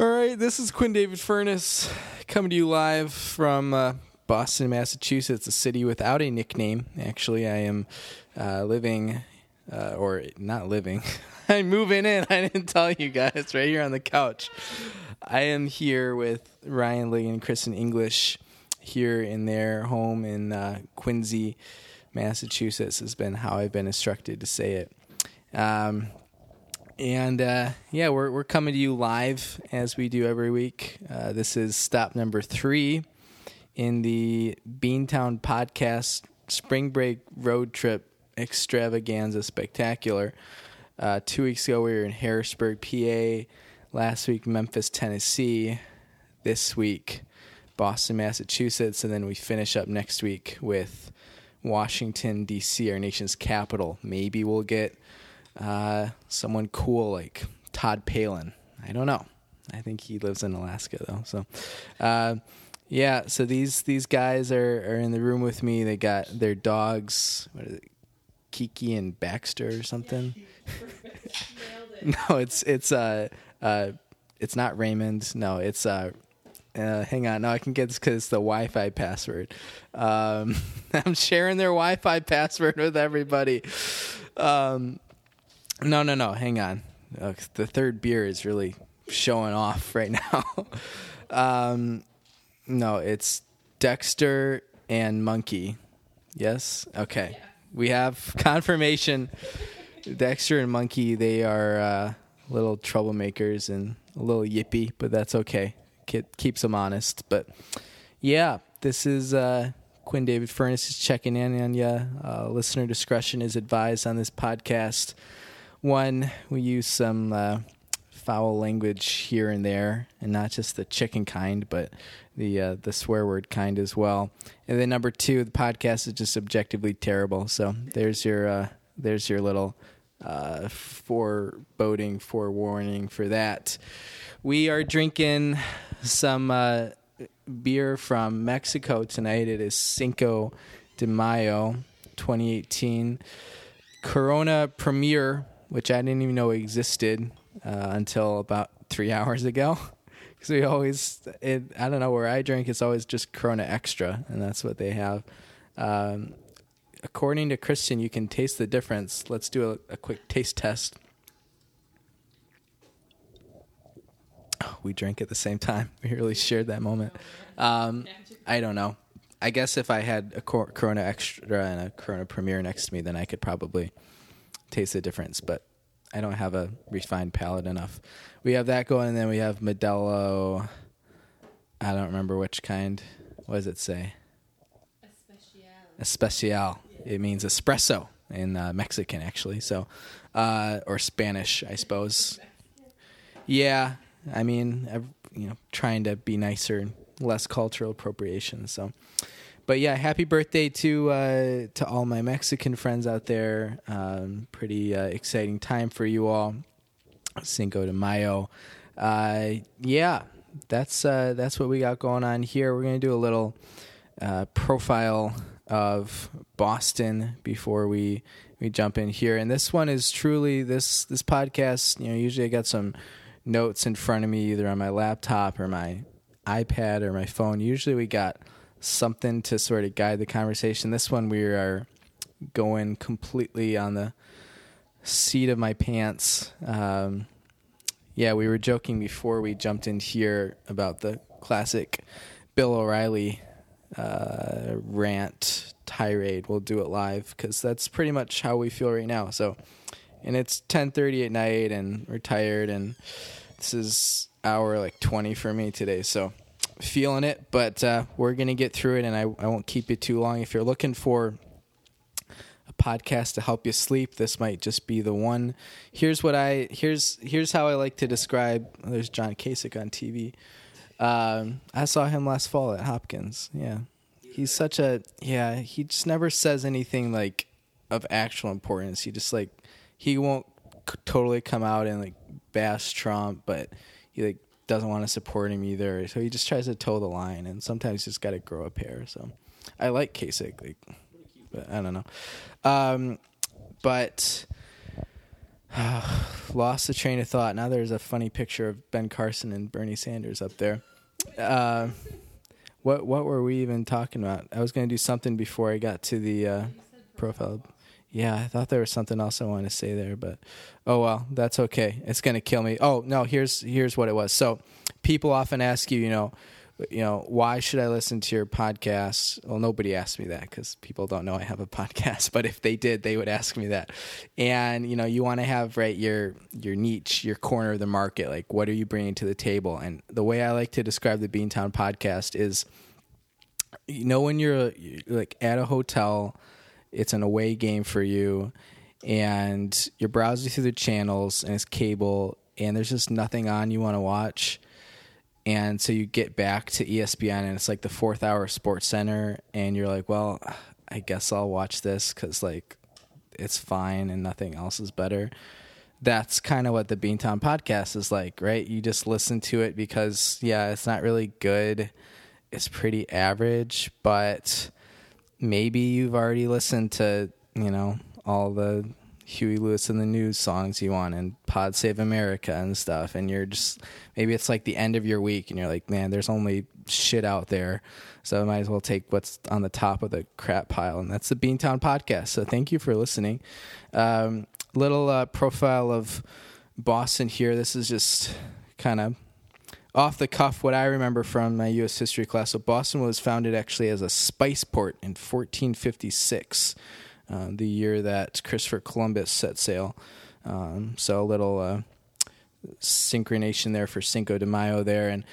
All right, this is Quinn David Furness coming to you live from uh, Boston, Massachusetts, a city without a nickname. Actually, I am uh, living, uh, or not living, I'm moving in. I didn't tell you guys, right here on the couch. I am here with Ryan Lee and Kristen English here in their home in uh, Quincy, Massachusetts, has been how I've been instructed to say it. Um, and uh, yeah, we're we're coming to you live as we do every week. Uh, this is stop number three in the Beantown podcast spring break road trip extravaganza spectacular. Uh, two weeks ago, we were in Harrisburg, PA. Last week, Memphis, Tennessee. This week, Boston, Massachusetts, and then we finish up next week with Washington D.C., our nation's capital. Maybe we'll get uh, someone cool like Todd Palin. I don't know. I think he lives in Alaska though. So, uh, yeah. So these these guys are, are in the room with me. They got their dogs. What is it? Kiki and Baxter or something. no, it's it's uh uh it's not Raymond. No, it's uh uh, hang on, no, I can get this because it's the Wi-Fi password. Um, I'm sharing their Wi-Fi password with everybody. Um, no, no, no. Hang on. Uh, the third beer is really showing off right now. um, no, it's Dexter and Monkey. Yes. Okay. Yeah. We have confirmation. Dexter and Monkey. They are uh, little troublemakers and a little yippy, but that's okay. It keeps them honest. But yeah, this is uh, Quinn David Furness is checking in on you. Uh, listener discretion is advised on this podcast. One, we use some uh, foul language here and there, and not just the chicken kind, but the uh, the swear word kind as well. And then number two, the podcast is just objectively terrible. So there's your uh, there's your little uh, foreboding, forewarning for that. We are drinking some uh, beer from Mexico tonight. It is Cinco de Mayo, 2018. Corona Premier which I didn't even know existed uh, until about three hours ago. Because we always, it, I don't know where I drink, it's always just Corona Extra, and that's what they have. Um, according to Christian, you can taste the difference. Let's do a, a quick taste test. Oh, we drank at the same time. We really shared that moment. Um, I don't know. I guess if I had a Corona Extra and a Corona Premier next to me, then I could probably taste the difference, but I don't have a refined palate enough. We have that going, and then we have Modelo. I don't remember which kind. What does it say? Especial. Especial. It means espresso in uh, Mexican, actually. So, uh, or Spanish, I suppose. Yeah, I mean, you know, trying to be nicer, less cultural appropriation. So, but yeah, happy birthday to uh, to all my Mexican friends out there. Um, pretty uh, exciting time for you all. Cinco de Mayo. Uh, yeah, that's uh, that's what we got going on here. We're gonna do a little uh, profile of Boston before we we jump in here. And this one is truly this this podcast. You know, usually I got some notes in front of me either on my laptop or my iPad or my phone. Usually we got something to sort of guide the conversation. This one we are going completely on the seat of my pants. Um, yeah, we were joking before we jumped in here about the classic Bill O'Reilly uh, rant tirade. We'll do it live because that's pretty much how we feel right now. So, and it's 10:30 at night, and we're tired, and this is hour like 20 for me today. So feeling it, but uh, we're going to get through it, and I, I won't keep you too long. If you're looking for a podcast to help you sleep, this might just be the one. Here's what I here's here's how I like to describe. There's John Kasich on TV. Um, I saw him last fall at Hopkins. Yeah, he's such a yeah. He just never says anything like of actual importance. He just like he won't totally come out and like bash Trump, but he like doesn't want to support him either. So he just tries to toe the line, and sometimes he's got to grow a pair. So I like Kasich, like, but I don't know. Um, but lost the train of thought. Now there's a funny picture of Ben Carson and Bernie Sanders up there. Uh, what what were we even talking about? I was going to do something before I got to the uh, profile. Yeah, I thought there was something else I wanted to say there, but oh well, that's okay. It's going to kill me. Oh no, here's here's what it was. So people often ask you, you know, you know, why should I listen to your podcast? Well, nobody asked me that because people don't know I have a podcast. But if they did, they would ask me that. And you know, you want to have right your your niche, your corner of the market. Like, what are you bringing to the table? And the way I like to describe the Beantown podcast is, you know, when you're like at a hotel, it's an away game for you, and you're browsing through the channels and it's cable, and there's just nothing on you want to watch and so you get back to ESPN and it's like the fourth hour Sports Center, and you're like, well, I guess I'll watch this because like it's fine and nothing else is better. That's kind of what the Beantown podcast is like, right? You just listen to it because yeah, it's not really good. It's pretty average, but maybe you've already listened to, you know, all the Huey Lewis and the News songs you want and Pod Save America and stuff. And you're just, maybe it's like the end of your week and you're like, man, there's only shit out there. So I might as well take what's on the top of the crap pile. And that's the Beantown podcast. So thank you for listening. Um, little uh, profile of Boston here. This is just kind of off the cuff what I remember from my U.S. history class. So Boston was founded actually as a spice port in 1456 uh, the year that Christopher Columbus set sail. Um, so a little uh, synchronization there for Cinco de Mayo there, and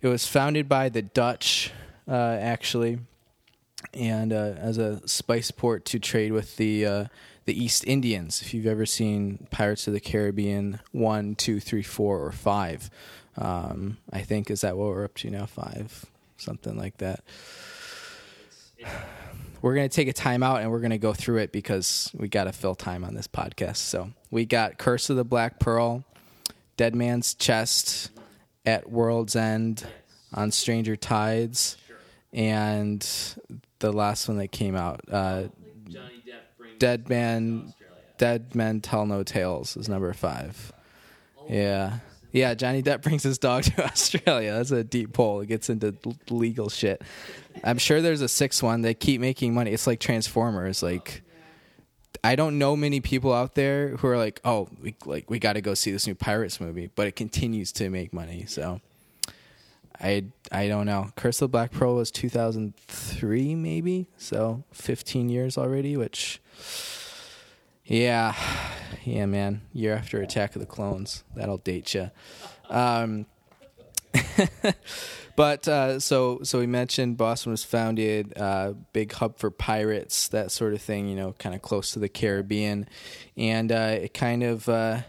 it was founded by the Dutch uh, actually, and uh, as a spice port to trade with the uh, the East Indians. If you've ever seen Pirates of the Caribbean one, two, three, four, or five, um, I think is that what we're up to now? Five, something like that. We're to take a time out and we're to go through it because we got to fill time on this podcast. So we got Curse of the Black Pearl, Dead Man's Chest, At World's End, On Stranger Tides, and the last one that came out, uh, Dead Man, Dead Men Tell No Tales is number five. Yeah. Yeah, Johnny Depp brings his dog to Australia. That's a deep pull. It gets into legal shit. I'm sure there's a sixth one. They keep making money. It's like Transformers. Like, I don't know many people out there who are like, oh, we like we got to go see this new Pirates movie, but it continues to make money. So, I I don't know. Curse of the Black Pearl was 2003, maybe. So 15 years already, which yeah, yeah, man. Year after Attack of the Clones, that'll date you. Um, but uh, so so we mentioned Boston was founded, uh, big hub for pirates, that sort of thing. You know, kind of close to the Caribbean, and uh, it kind of uh,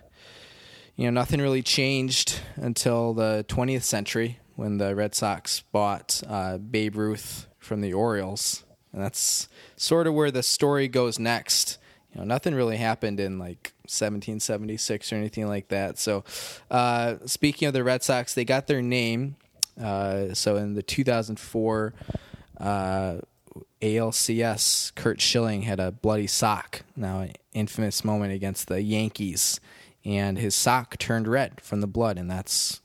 you know nothing really changed until the 20th century when the Red Sox bought uh, Babe Ruth from the Orioles, and that's sort of where the story goes next you know, nothing really happened in like 1776 or anything like that. So, uh, speaking of the Red Sox, they got their name. Uh, so in the 2004 uh, ALCS, Curt Schilling had a bloody sock. Now, an infamous moment against the Yankees, and his sock turned red from the blood, and that's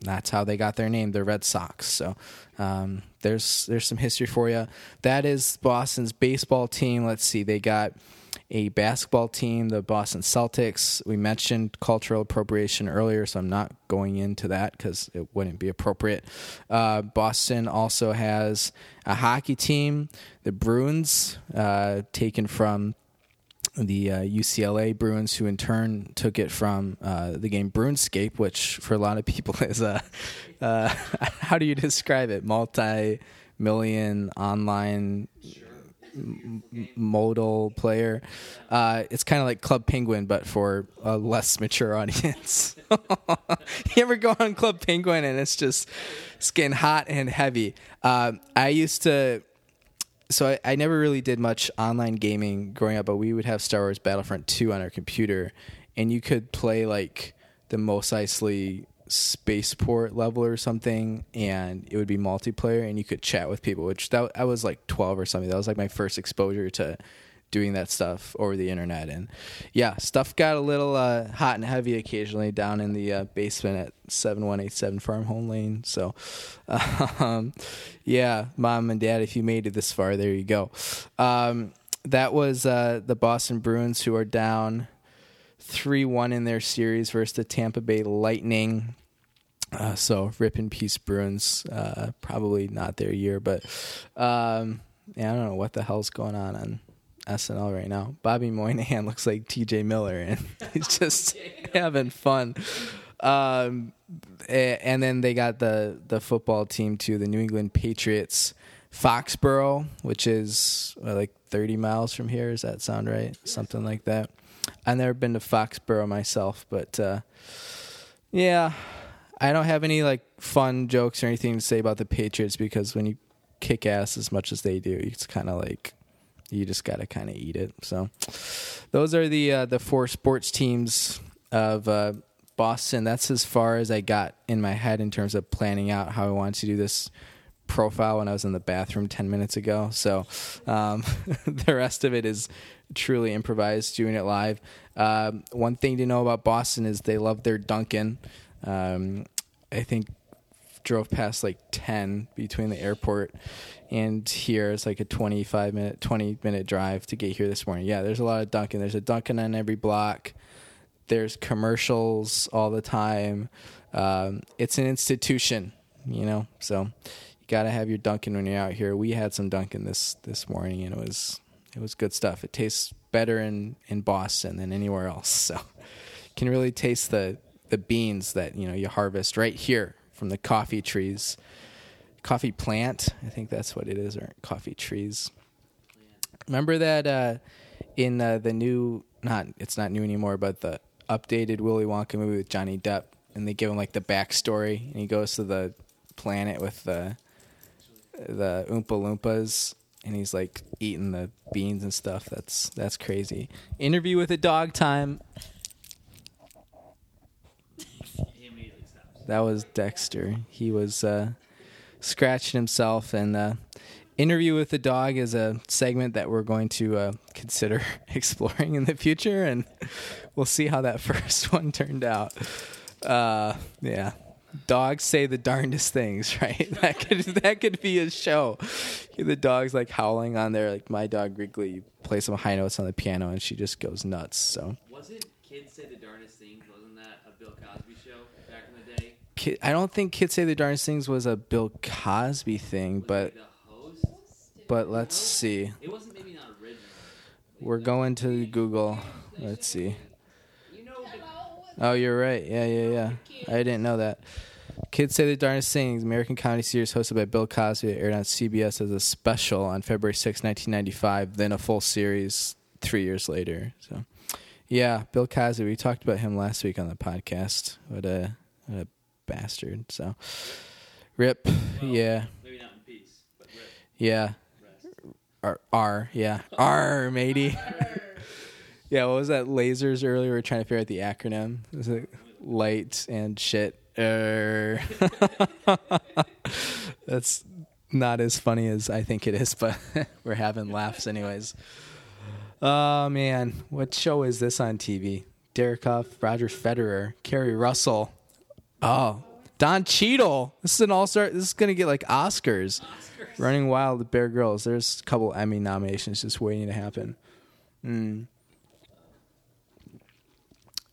that's how they got their name, the Red Sox. So um, there's there's some history for you. That is Boston's baseball team. Let's see, they got a basketball team, the Boston Celtics. We mentioned cultural appropriation earlier, so I'm not going into that because it wouldn't be appropriate. Uh, Boston also has a hockey team, the Bruins, uh, taken from the uh, UCLA Bruins, who in turn took it from uh, the game Bruinscape, which for a lot of people is a uh, how do you describe it? Multi million online modal player. Uh, it's kind of like Club Penguin, but for a less mature audience. you ever go on Club Penguin and it's just skin hot and heavy? Uh, I used to. So I, I never really did much online gaming growing up, but we would have Star Wars Battlefront 2 on our computer, and you could play like the Mos Eisley spaceport level or something and it would be multiplayer and you could chat with people which that I was like 12 or something that was like my first exposure to doing that stuff over the internet. And yeah, stuff got a little uh, hot and heavy occasionally down in the uh, basement at 7187 Farm Home Lane. So, um, yeah, mom and dad, if you made it this far, there you go. Um, that was uh, the Boston Bruins who are down 3 1 in their series versus the Tampa Bay Lightning. Uh, so rip in peace Bruins. Uh, probably not their year, but um, yeah, I don't know what the hell's going on on SNL right now. Bobby Moynihan looks like T.J. Miller, and he's just having fun. Um, and then they got the the football team to the New England Patriots, Foxborough, which is uh, like 30 miles from here. Does that sound right? Something like that. I've never been to Foxborough myself, but uh, yeah, I don't have any like fun jokes or anything to say about the Patriots because when you kick ass as much as they do, it's kind of like you just got to kind of eat it. So those are the uh, the four sports teams of uh, Boston. That's as far as I got in my head in terms of planning out how I wanted to do this profile when I was in the bathroom 10 minutes ago. So um, the rest of it is truly improvised, doing it live. Um, one thing to know about Boston is they love their Dunkin'. Um, I think drove past like 10 between the airport and here. It's like a 25 minute 20 minute drive to get here this morning. Yeah there's a lot of dunkin. There's a dunkin on every block. There's commercials all the time. Um, it's an institution you know? So you got to have your dunkin when you're out here. We had some dunkin this this morning and it was it was good stuff. It tastes better in in boston than anywhere else so. Can really taste the the beans that you know you harvest right here from the coffee trees coffee plant. I think that's what it is, or coffee trees. Remember that uh, in uh, the new, not it's not new anymore, but the updated Willy Wonka movie with Johnny Depp, and they give him like the backstory, and he goes to the planet with the the Oompa Loompas, and he's like eating the beans and stuff. That's that's crazy. Interview with a dog time. That was Dexter. He was uh, scratching himself. And uh, interview with the dog is a segment that we're going to uh, consider exploring in the future, and we'll see how that first one turned out. Uh, yeah, dogs say the darndest things, right? That could that could be a show. The dog's like howling on there, like my dog Wrigley. You play some high notes on the piano, and she just goes nuts. So was it kids say the darndest things? Wasn't that a Bill Cosby show back in the day? Kid, I don't think kids say the darndest things was a Bill Cosby thing, Was but he the host? but let's see. It wasn't maybe not original. We're going to Google. Let's see. Oh, you're right. Yeah, yeah, yeah. I didn't know that. Kids Say the Darndest Things, American comedy series hosted by Bill Cosby, aired on CBS as a special on February 6, 1995, then a full series three years later. So, yeah, Bill Cosby. We talked about him last week on the podcast. What a, what a bastard. So, rip. Yeah, maybe not in peace, but rip, yeah. R, R yeah. R, matey. yeah, what was that? Lasers earlier. We are trying to figure out the acronym. Was it light and shit? Er. That's not as funny as I think it is, but we're having laughs anyways. Oh man, what show is this on TV? Derek Hough, Roger Federer, Keri Russell. Oh, Don Cheadle. This is an all-star. This is gonna get like Oscars. Running Wild with Bear Grylls. There's a couple Emmy nominations just waiting to happen. Mm.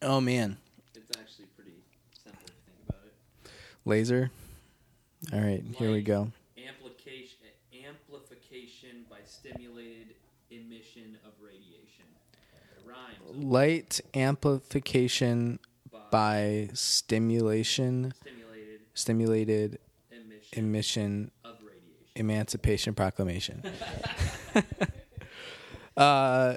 Oh man, It's actually pretty simple you think about it. laser. All right, here we go. Amplification, amplification by stimulated emission of radiation. Rhymes. Light amplification by stimulation, Stimulated stimulated emission emission, of radiation. Emancipation Proclamation. uh,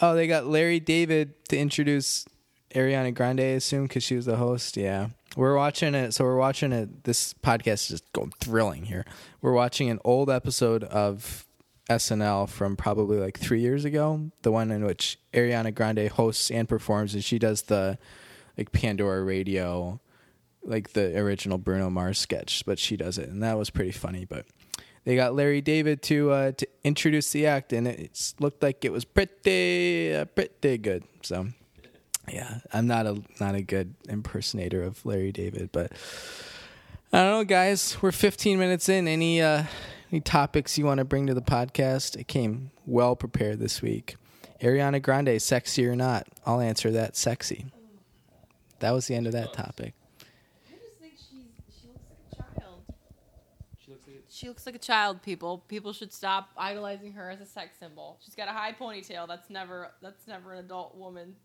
oh, they got Larry David to introduce Ariana Grande, I assume, because she was the host. Yeah. We're watching it. So we're watching it. This podcast is just going thrilling here. We're watching an old episode of SNL from probably like three years ago, the one in which Ariana Grande hosts and performs, and she does the like Pandora Radio, like the original Bruno Mars sketch, but she does it, and that was pretty funny. But they got Larry David to uh, to introduce the act, and it looked like it was pretty uh, pretty good. So, yeah, I'm not a not a good impersonator of Larry David, but I don't know, guys. We're 15 minutes in. Any uh, any topics you want to bring to the podcast? I came well prepared this week. Ariana Grande, sexy or not? I'll answer that. Sexy. That was the end of that topic. I just think she's she looks like a child. She looks like She looks like a child. People people should stop idolizing her as a sex symbol. She's got a high ponytail. That's never that's never an adult woman.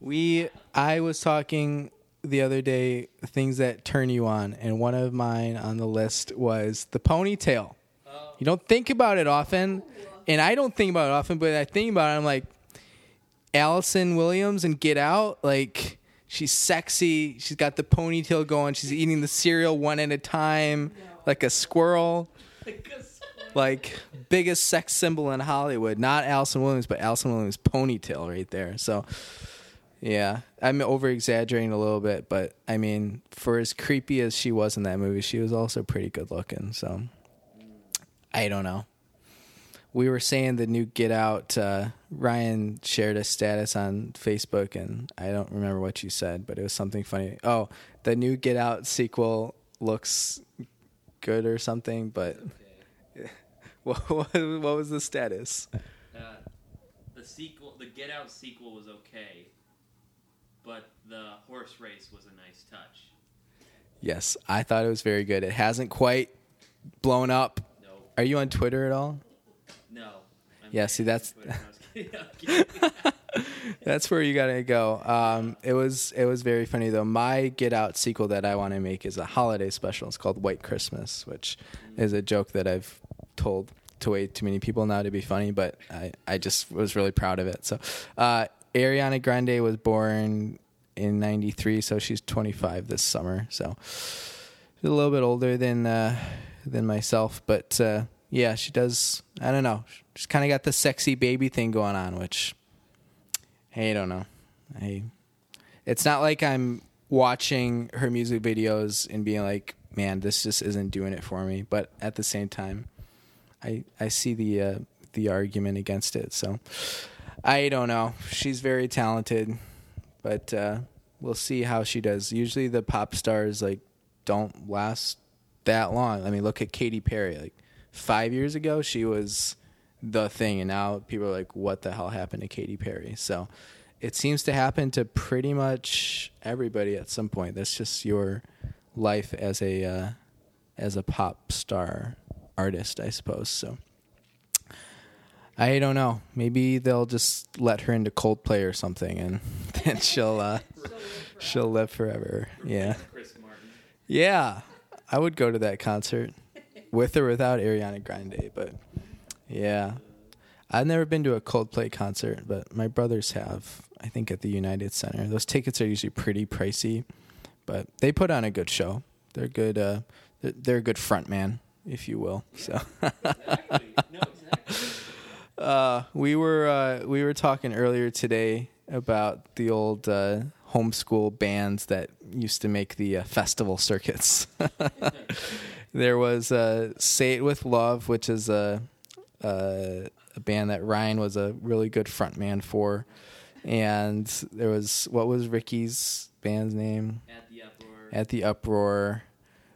We I was talking the other day things that turn you on, and one of mine on the list was the ponytail. Oh. You don't think about it often, and I don't think about it often, but I think about it. I'm like, Allison Williams and Get Out, like she's sexy. She's got the ponytail going. She's eating the cereal one at a time, like a squirrel. Like biggest sex symbol in Hollywood. Not Allison Williams, but Allison Williams ponytail right there. So yeah, I'm over exaggerating a little bit, but I mean, for as creepy as she was in that movie, she was also pretty good looking. So I don't know. We were saying the new Get Out. Uh, Ryan shared a status on Facebook, and I don't remember what you said, but it was something funny. Oh, the new Get Out sequel looks good or something, but okay. what, what, what was the status? Uh, the sequel, the Get Out sequel was okay, but the horse race was a nice touch. Yes, I thought it was very good. It hasn't quite blown up. No, Are you on Twitter at all? Yeah, see, that's- I was kidding. I'm kidding. That's where you gotta go. Um, it was it was very funny though. My Get Out sequel that I want to make is a holiday special. It's called White Christmas, which is a joke that I've told to way too many people now to be funny, but I, I just was really proud of it. So, uh, Ariana Grande was born in '93, so she's 25 this summer. So a little bit older than uh, than myself, but uh, yeah, she does. I don't know. She's kind of got the sexy baby thing going on, which I don't know. I it's not like I'm watching her music videos and being like, man, this just isn't doing it for me. But at the same time, I I see the uh, the argument against it. So I don't know. She's very talented, but uh, we'll see how she does. Usually the pop stars like don't last that long. I mean, look at Katy Perry. Like five years ago, she was the thing, and now people are like, "What the hell happened to Katy Perry?" So it seems to happen to pretty much everybody at some point. That's just your life as a uh, as a pop star artist, I suppose. So I don't know. Maybe they'll just let her into Coldplay or something, and then she'll uh, she'll live forever. Yeah. Yeah, I would go to that concert with or without Ariana Grande, but yeah. I've never been to a Coldplay concert, but my brothers have. I think at the United Center. Those tickets are usually pretty pricey, but they put on a good show. They're good. Uh, they're, a good front man, if you will. So. Exactly. No, exactly. Uh, we were uh, we were talking earlier today about the old uh, homeschool bands that used to make the uh, festival circuits. there was uh, "Say It with Love," which is a, a a band that Ryan was a really good frontman for, and there was what was Ricky's band's name? At the uproar. At the Uproar.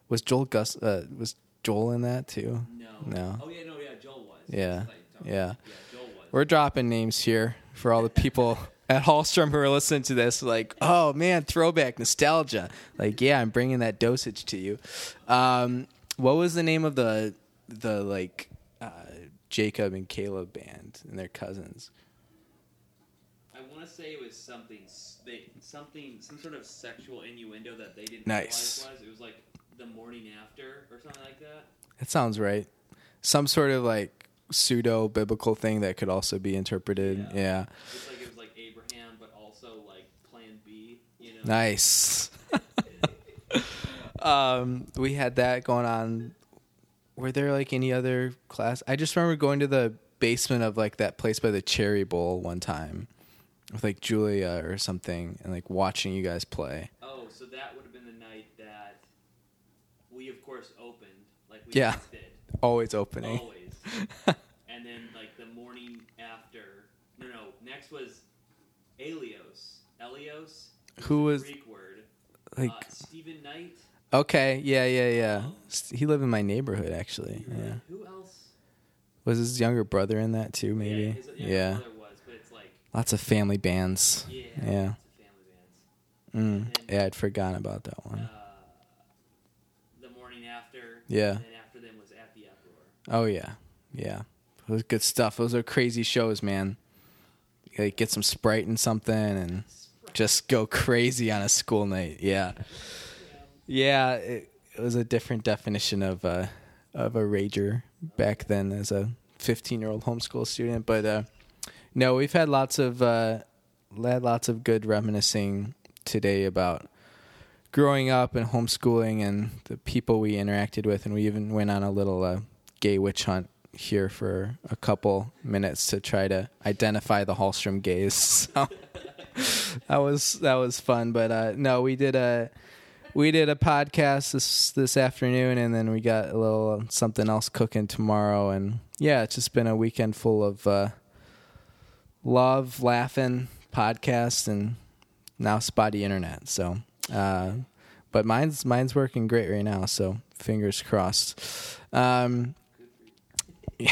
Was Joel Gus? Uh, was Joel in that too? no. No. Oh yeah, no, yeah. Joel was. Yeah, what yeah. Yeah, Joel was. We're dropping names here for all the people at Hallstrom who are listening to this. Like, oh man, throwback nostalgia. Like, yeah, I'm bringing that dosage to you. Um, what was the name of the the like uh, Jacob and Caleb band and their cousins? I want to say it was something, they, something, some sort of sexual innuendo that they didn't Nice. realize was. It was like the morning after or something like that. That sounds right. Some sort of like pseudo biblical thing that could also be interpreted. Yeah. yeah. It's like it was like Abraham, but also like Plan B. You know. Nice. Um, we had that going on. Were there like any other class? I just remember going to the basement of like that place by the Cherry Bowl one time with like Julia or something and like watching you guys play. Oh, so that would have been the night that we, of course, opened like we Yeah. did. Always opening. always. and then like the morning after, no, no. Next was Elios. Elios. Who was Greek word? like? uh, Stephen Knight. Okay, yeah, yeah, yeah. He lived in my neighborhood actually. Yeah. Who else? Was his younger brother in that too? Maybe. Yeah, Yeah. was, but it's like Lots of family bands. yeah, Yeah. family bands. Mm. Yeah, I'd forgotten about that one. Uh, the morning after. Yeah. And then after them was at the uproar. Oh yeah, yeah. It was good stuff. Those are crazy shows, man. Like get some Sprite and something, and just go crazy on a school night. Yeah, yeah. It, it was a different definition of a of a rager back then as a 15 year old homeschool student. But uh, no, we've had lots of uh, had lots of good reminiscing today about growing up and homeschooling and the people we interacted with, and we even went on a little uh, gay witch hunt here for a couple minutes to try to identify the Hallstrom gays. So that was that was fun. But uh, no, we did a we did a podcast this this afternoon, and then we got a little something else cooking tomorrow. And yeah, it's just been a weekend full of uh, love, laughing, podcast, and now spotty internet. So, uh, but mine's mine's working great right now. So fingers crossed. Um,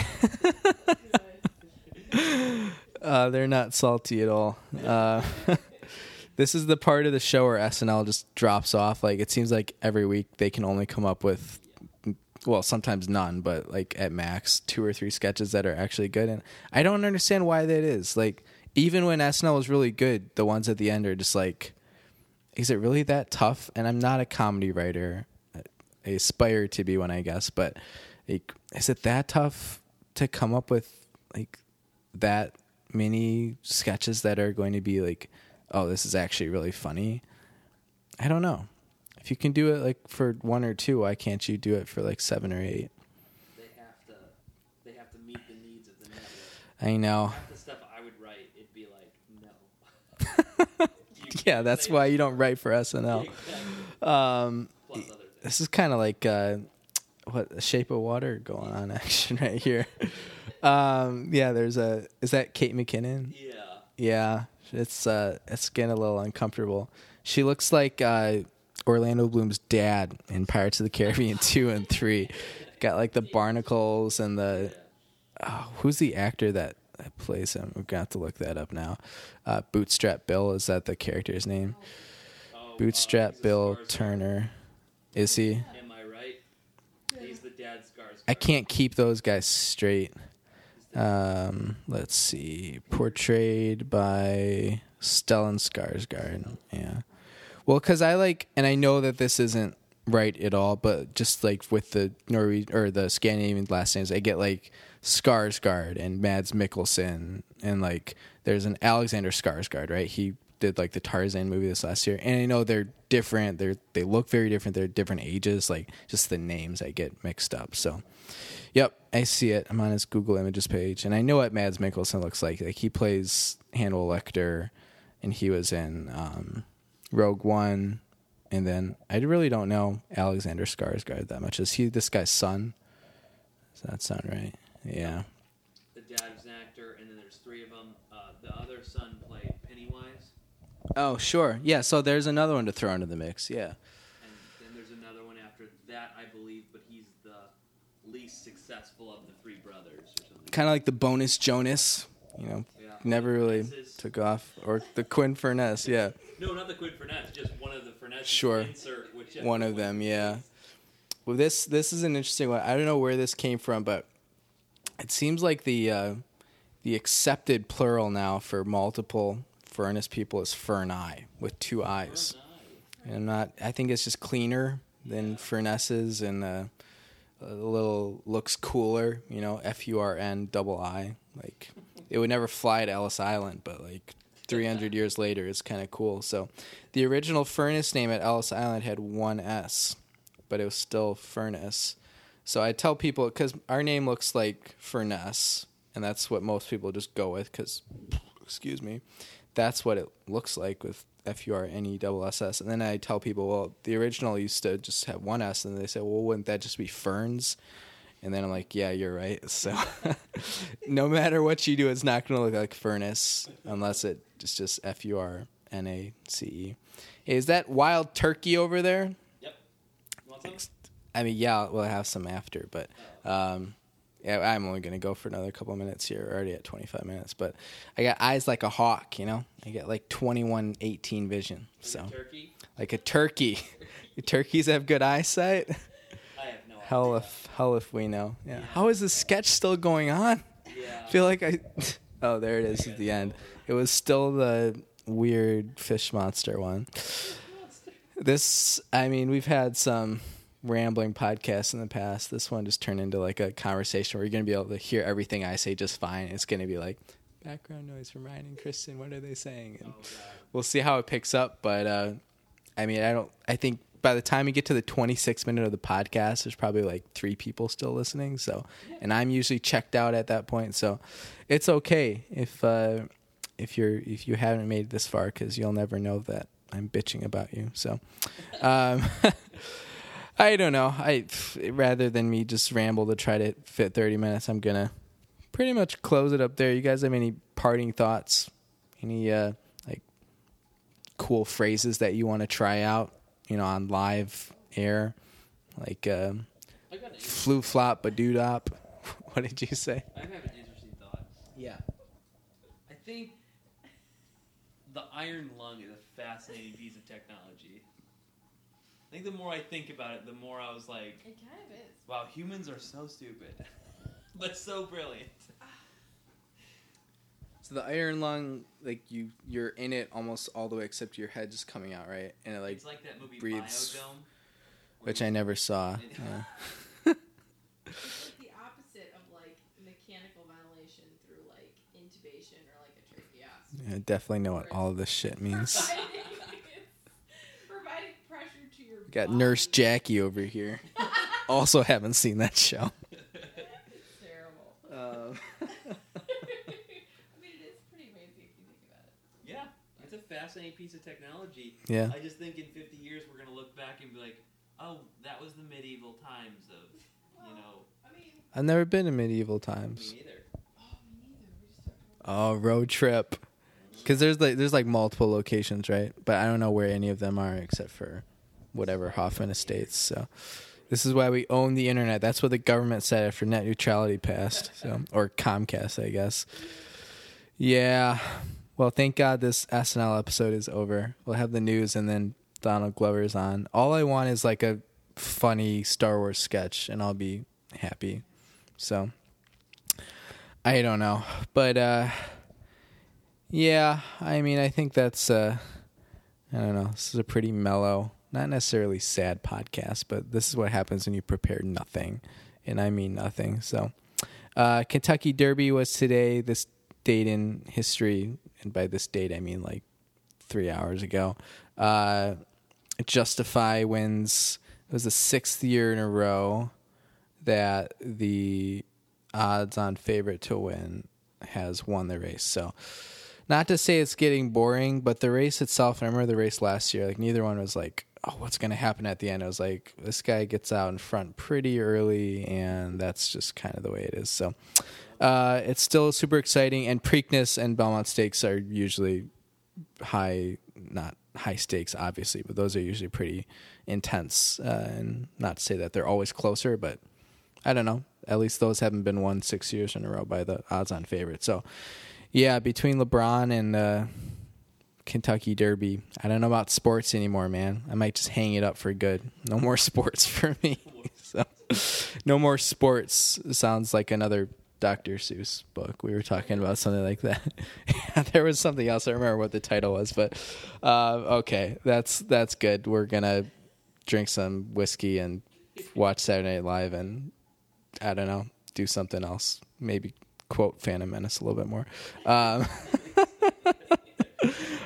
uh, they're not salty at all. Uh, this is the part of the show where SNL just drops off. Like it seems like every week they can only come up with, well, sometimes none, but like at max two or three sketches that are actually good. And I don't understand why that is. Like even when SNL is really good, the ones at the end are just like, is it really that tough? And I'm not a comedy writer. I aspire to be one, I guess, but like, is it that tough to come up with like that many sketches that are going to be like, oh, this is actually really funny? I don't know. If you can do it like for one or two, why can't you do it for like seven or eight? They have to. They have to meet the needs of the network. I know. Half the stuff I would write, it'd be like, no. Yeah, that's why you don't write for SNL. Exactly. Um, Plus other things. this is kind of like uh, what a Shape of Water going on action right here. Um, yeah, there's a is that Kate McKinnon? Yeah. Yeah, it's uh, it's getting a little uncomfortable. She looks like uh, Orlando Bloom's dad in Pirates of the Caribbean two and three. Got like the barnacles and the oh, who's the actor that, that plays him? We've got to look that up now. Uh, Bootstrap Bill is that the character's name? Oh, Bootstrap a Bill Turner. Is he? Am I right? He's the dad Skarsgård. I can't keep those guys straight. Um, let's see. Portrayed by Stellan Skarsgård. Yeah. Well, because I like, and I know that this isn't right at all, but just like with the Norwegian or the Scandinavian last names, I get like Skarsgård and Mads Mikkelsen, and like there's an Alexander Skarsgård, right? He did like the Tarzan movie this last year, and I know they're different. They're they look very different. They're different ages. Like just the names I get mixed up. So, yep, I see it. I'm on his Google Images page, and I know what Mads Mikkelsen looks like. Like he plays Hannibal Lecter, and he was in um, Rogue One, and then I really don't know Alexander Skarsgård that much. Is he this guy's son? Does that sound right? Yeah. The dad's an actor, and then there's three of them. Uh, the other son played Pennywise, Oh, sure. Yeah. So there's another one to throw into the mix. Yeah. and then there's another one after that, I believe, but he's the least successful of the three brothers or something. Kind of like the bonus Jonas. You know, Yeah. never really Furness. took off, or the Quinn Furness. Yeah. No, not the Quinn Furness, just one of the Furness. Sure. Insert whichever one of them yeah well this this is an interesting one i don't know where this came from but it seems like the uh the accepted plural now for multiple furnace people is furni with two eyes and i'm not i think it's just cleaner than furnaces and uh a little looks cooler you know f-u-r-n double i. Like it would never fly to ellis island but like 300 years later it's kind of cool. So the original furnace name at ellis island had one s but it was still furnace. So i tell people because our name looks like furnace and that's what most people just go with because excuse me that's what it looks like with f-u-r-n-e-s-s and then i tell people well the original used to just have one s and they say well wouldn't that just be ferns And then I'm like, yeah, you're right. So no matter what you do, it's not going to look like furnace unless it's just F U R N A C E. Is that wild turkey over there? Yep. You want some? I mean, yeah, we'll have some after, but um, I'm only gonna go for another couple minutes here. We're already at 25 minutes, but I got eyes like a hawk. You know, I get like 21 18 vision. So Turkey? like a turkey. Turkeys have good eyesight. I have no Hell idea. if hell if we know. Yeah. How is the sketch still going on? Yeah. I feel like I. Oh, there it is at the end. It was still the weird fish monster one. This, I mean, we've had some rambling podcasts in the past. This one just turned into like a conversation where you're going to be able to hear everything I say just fine. It's going to be like background noise from Ryan and Kristen. What are they saying? And Oh, we'll see how it picks up. But uh, I mean, I don't. I think by the time you get to the 26 minute of the podcast, there's probably like three people still listening. So, and I'm usually checked out at that point. So, it's okay if uh, if you're if you haven't made it this far because you'll never know that I'm bitching about you. So, um, I don't know. I rather than me just ramble to try to fit 30 minutes, I'm gonna pretty much close it up there. You guys have any parting thoughts? Any uh, like cool phrases that you want to try out? You know, on live air, like um, I got an flu flop badoodop. What did you say? I have an interesting thought. Yeah. I think the iron lung is a fascinating piece of technology. I think the more I think about it, the more I was like, It kind of is. wow, humans are so stupid, but so brilliant. So the iron lung, like you, you're in it almost all the way except your head just coming out, right? And it like, it's like that movie breathes- Biodome. where which you- I never saw. It- Yeah. It's like the opposite of like mechanical ventilation through like intubation or like a tracheostomy. Yeah, I definitely know what all of this shit means. Providing, providing pressure to your Got body. Nurse Jackie over here. Also haven't seen that show. Terrible. Um, I mean, it is pretty amazing if you think about it. Yeah, it's a fascinating piece of technology. yeah. I just think in 50 years we're gonna look back and be like, oh, that was the medieval times of, you know, I mean, I've never been in medieval me times. neither. oh, me neither. We just talked about Oh, road trip. Because there's like there's like multiple locations, right? But I don't know where any of them are except for whatever Hoffman Estates. So this is why we own the internet. That's what the government said after net neutrality passed. So or Comcast, I guess. Yeah. Well, thank God this SNL episode is over. We'll have the news and then Donald Glover's on. All I want is like a funny Star Wars sketch, and I'll be happy. So I don't know, but uh, yeah, I mean, I think that's uh, I don't know. This is a pretty mellow, not necessarily sad podcast, but this is what happens when you prepare nothing, and I mean nothing. So, uh, Kentucky Derby was today. This date in history, and by this date I mean like three hours ago. Uh, Justify wins. It was the sixth year in a row that the odds on favorite to win has won the race. So, not to say it's getting boring, but the race itself, I remember the race last year, like neither one was like, oh, what's going to happen at the end? I was like, this guy gets out in front pretty early, and that's just kind of the way it is. So, uh, it's still super exciting, and Preakness and Belmont Stakes are usually high, not high stakes, obviously, but those are usually pretty intense. Uh, and not to say that they're always closer, but I don't know. At least those haven't been won six years in a row by the odds-on favorite. So, yeah, between LeBron and uh, Kentucky Derby, I don't know about sports anymore, man. I might just hang it up for good. No more sports for me. so, no more sports sounds like another Dr. Seuss book. We were talking about something like that. there was something else. I remember what the title was, but uh, okay, that's that's good. We're gonna drink some whiskey and watch Saturday Night Live and I don't know, do something else. Maybe quote Phantom Menace a little bit more. Um,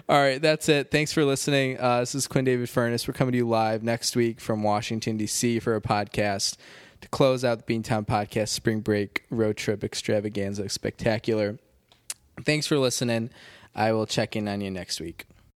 all right, that's it. Thanks for listening. Uh, this is Quinn David Furness. We're coming to you live next week from Washington, D.C. for a podcast to close out the Beantown Podcast Spring Break Road Trip Extravaganza Spectacular. Thanks for listening. I will check in on you next week.